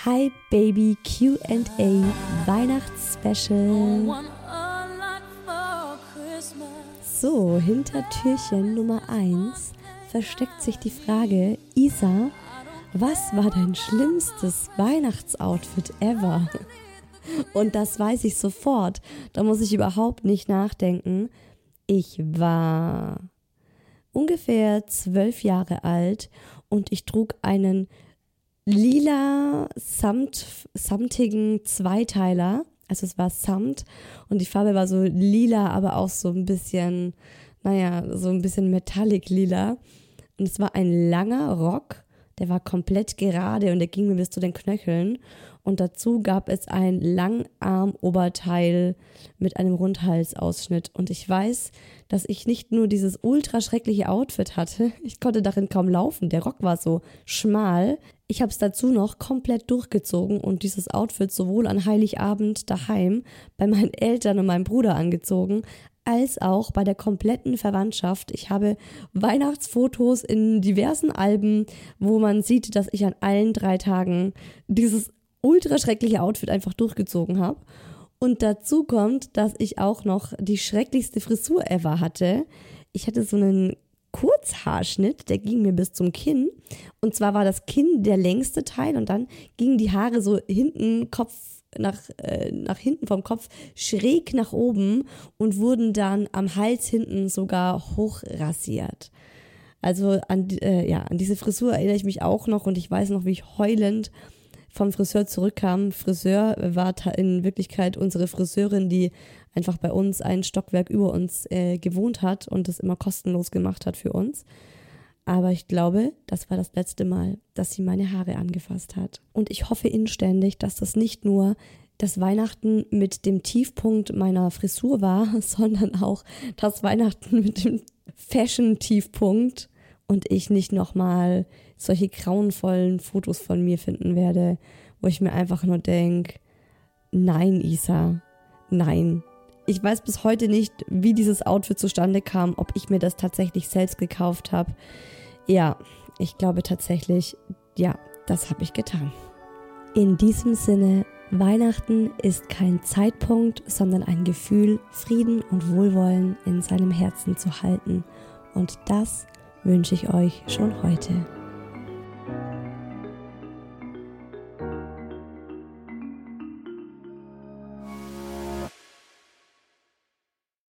Hi Baby QA Weihnachtsspecial. So, hinter Türchen Nummer 1 versteckt sich die Frage, Isa, was war dein schlimmstes Weihnachtsoutfit ever? Und das weiß ich sofort. Da muss ich überhaupt nicht nachdenken. Ich war ungefähr zwölf Jahre alt und ich trug einen lila samt, samtigen Zweiteiler. Also es war Samt und die Farbe war so lila, aber auch so ein bisschen, naja, so ein bisschen metallic lila. Und es war ein langer Rock, der war komplett gerade und der ging mir bis zu den Knöcheln. Und dazu gab es ein Langarm-Oberteil mit einem Rundhalsausschnitt. Und ich weiß, dass ich nicht nur dieses ultra schreckliche Outfit hatte, ich konnte darin kaum laufen. Der Rock war so schmal. Ich habe es dazu noch komplett durchgezogen und dieses Outfit sowohl an Heiligabend daheim bei meinen Eltern und meinem Bruder angezogen, als auch bei der kompletten Verwandtschaft. Ich habe Weihnachtsfotos in diversen Alben, wo man sieht, dass ich an allen drei Tagen dieses ultra schreckliche Outfit einfach durchgezogen habe. Und dazu kommt, dass ich auch noch die schrecklichste Frisur ever hatte. Ich hatte so einen Kurzhaarschnitt, der ging mir bis zum Kinn. Und zwar war das Kinn der längste Teil und dann gingen die Haare so hinten, Kopf nach, äh, nach hinten vom Kopf schräg nach oben und wurden dann am Hals hinten sogar hochrasiert. Also an, äh, ja, an diese Frisur erinnere ich mich auch noch und ich weiß noch, wie ich heulend vom Friseur zurückkam. Friseur war in Wirklichkeit unsere Friseurin, die einfach bei uns ein Stockwerk über uns äh, gewohnt hat und das immer kostenlos gemacht hat für uns. Aber ich glaube, das war das letzte Mal, dass sie meine Haare angefasst hat. Und ich hoffe inständig, dass das nicht nur das Weihnachten mit dem Tiefpunkt meiner Frisur war, sondern auch das Weihnachten mit dem Fashion-Tiefpunkt und ich nicht nochmal solche grauenvollen Fotos von mir finden werde, wo ich mir einfach nur denke, nein, Isa, nein. Ich weiß bis heute nicht, wie dieses Outfit zustande kam, ob ich mir das tatsächlich selbst gekauft habe. Ja, ich glaube tatsächlich, ja, das habe ich getan. In diesem Sinne, Weihnachten ist kein Zeitpunkt, sondern ein Gefühl, Frieden und Wohlwollen in seinem Herzen zu halten. Und das wünsche ich euch schon heute.